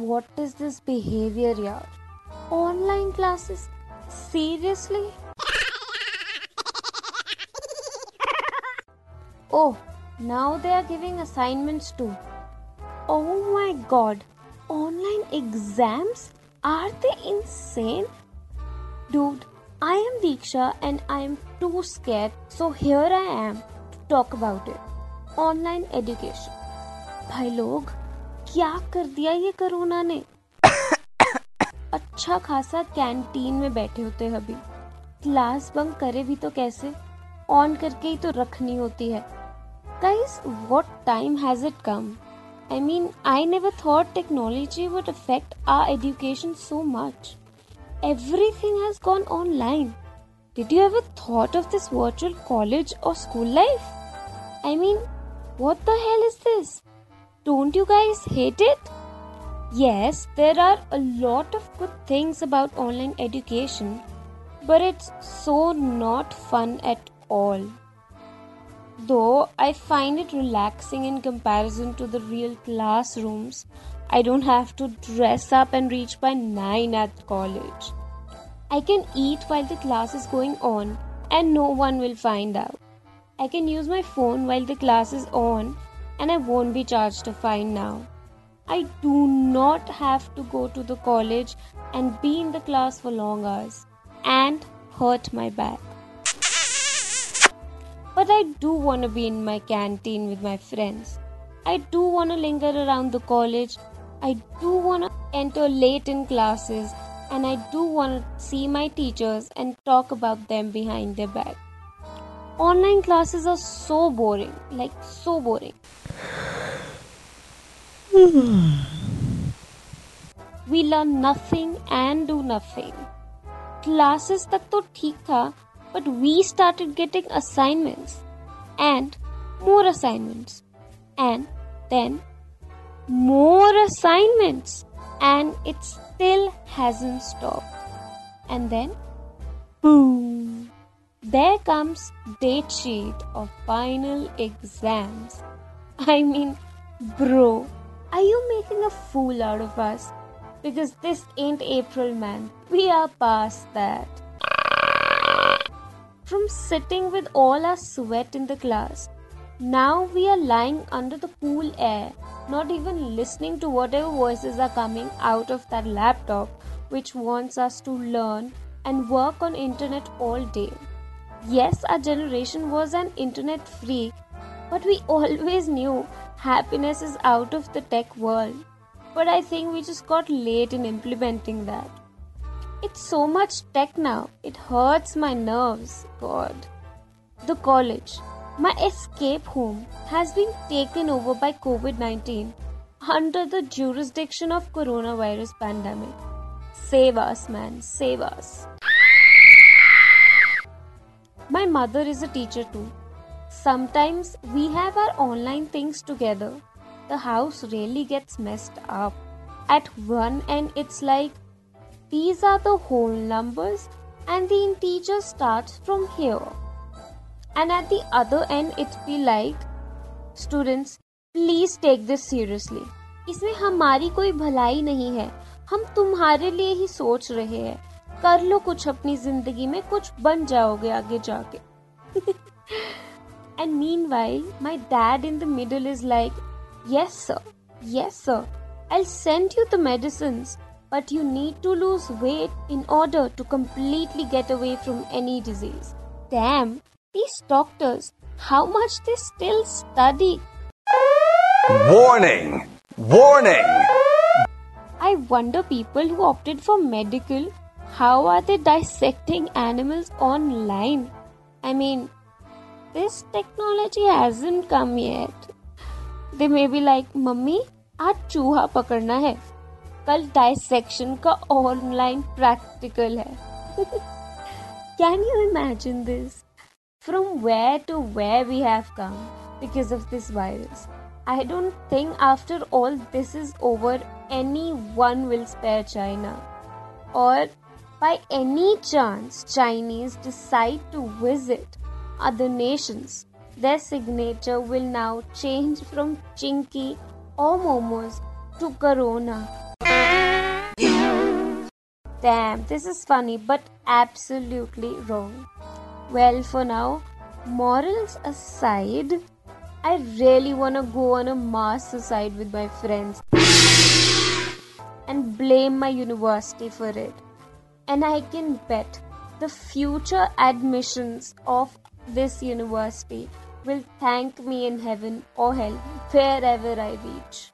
what is this behavior, Yeah, Online classes? Seriously? oh, now they are giving assignments too. Oh my god, online exams? Are they insane? Dude, I am Diksha and I am too scared, so here I am to talk about it. Online education. Bhai log, क्या कर दिया ये corona ने अच्छा खासा canteen में बैठे होते हैं अभी क्लास बंक करे भी तो कैसे ऑन करके ही तो रखनी होती है guys what time has it come I mean, I never thought technology would affect our education so much. Everything has gone online. Did you ever thought of this virtual college or school life? I mean, what the hell is this? Don't you guys hate it? Yes, there are a lot of good things about online education, but it's so not fun at all. Though I find it relaxing in comparison to the real classrooms, I don't have to dress up and reach by 9 at college. I can eat while the class is going on and no one will find out. I can use my phone while the class is on and I won't be charged a fine now. I do not have to go to the college and be in the class for long hours and hurt my back. But I do want to be in my canteen with my friends. I do want to linger around the college. I do want to enter late in classes. And I do want to see my teachers and talk about them behind their back online classes are so boring like so boring. We learn nothing and do nothing. Classes tak to theek tha but we started getting assignments and more assignments and then more assignments and it still hasn't stopped. And then boom there comes date sheet of final exams i mean bro are you making a fool out of us because this ain't april man we are past that from sitting with all our sweat in the class. Now we are lying under the cool air, not even listening to whatever voices are coming out of that laptop which wants us to learn and work on internet all day. Yes, our generation was an internet freak, but we always knew happiness is out of the tech world. But I think we just got late in implementing that. It's so much tech now. It hurts my nerves. God. The college, my escape home, has been taken over by COVID 19 under the jurisdiction of coronavirus pandemic. Save us, man. Save us. My mother is a teacher too. Sometimes we have our online things together. The house really gets messed up. At one end, it's like these are the whole numbers and the integer starts from here. And at the other end it be like students please take this seriously. इसमें हमारी कोई भलाई नहीं है हम तुम्हारे लिए ही सोच रहे हैं कर लो कुछ अपनी ज़िंदगी में कुछ बन जाओगे आगे जाके and meanwhile my dad in the middle is like yes sir yes sir I send you the medicine but you need to lose weight in order to completely get away from any disease damn these doctors how much they still study Warning! Warning! I wonder people who opted for medical how are they dissecting animals online? I mean, this technology hasn't come yet. They may be like, Mummy, आज चूहा पकड़ना है कल dissection का online practical है can you imagine this from where to where we have come because of this virus I don't think after all this is over, anyone will spare China. Or by any chance, Chinese decide to visit other nations, their signature will now change from Chinky or Momos to Corona. Damn, this is funny, but absolutely wrong. Well, for now, morals aside, I really wanna go on a mass suicide with my friends and blame my university for it. And I can bet the future admissions of this university will thank me in heaven or hell wherever I reach.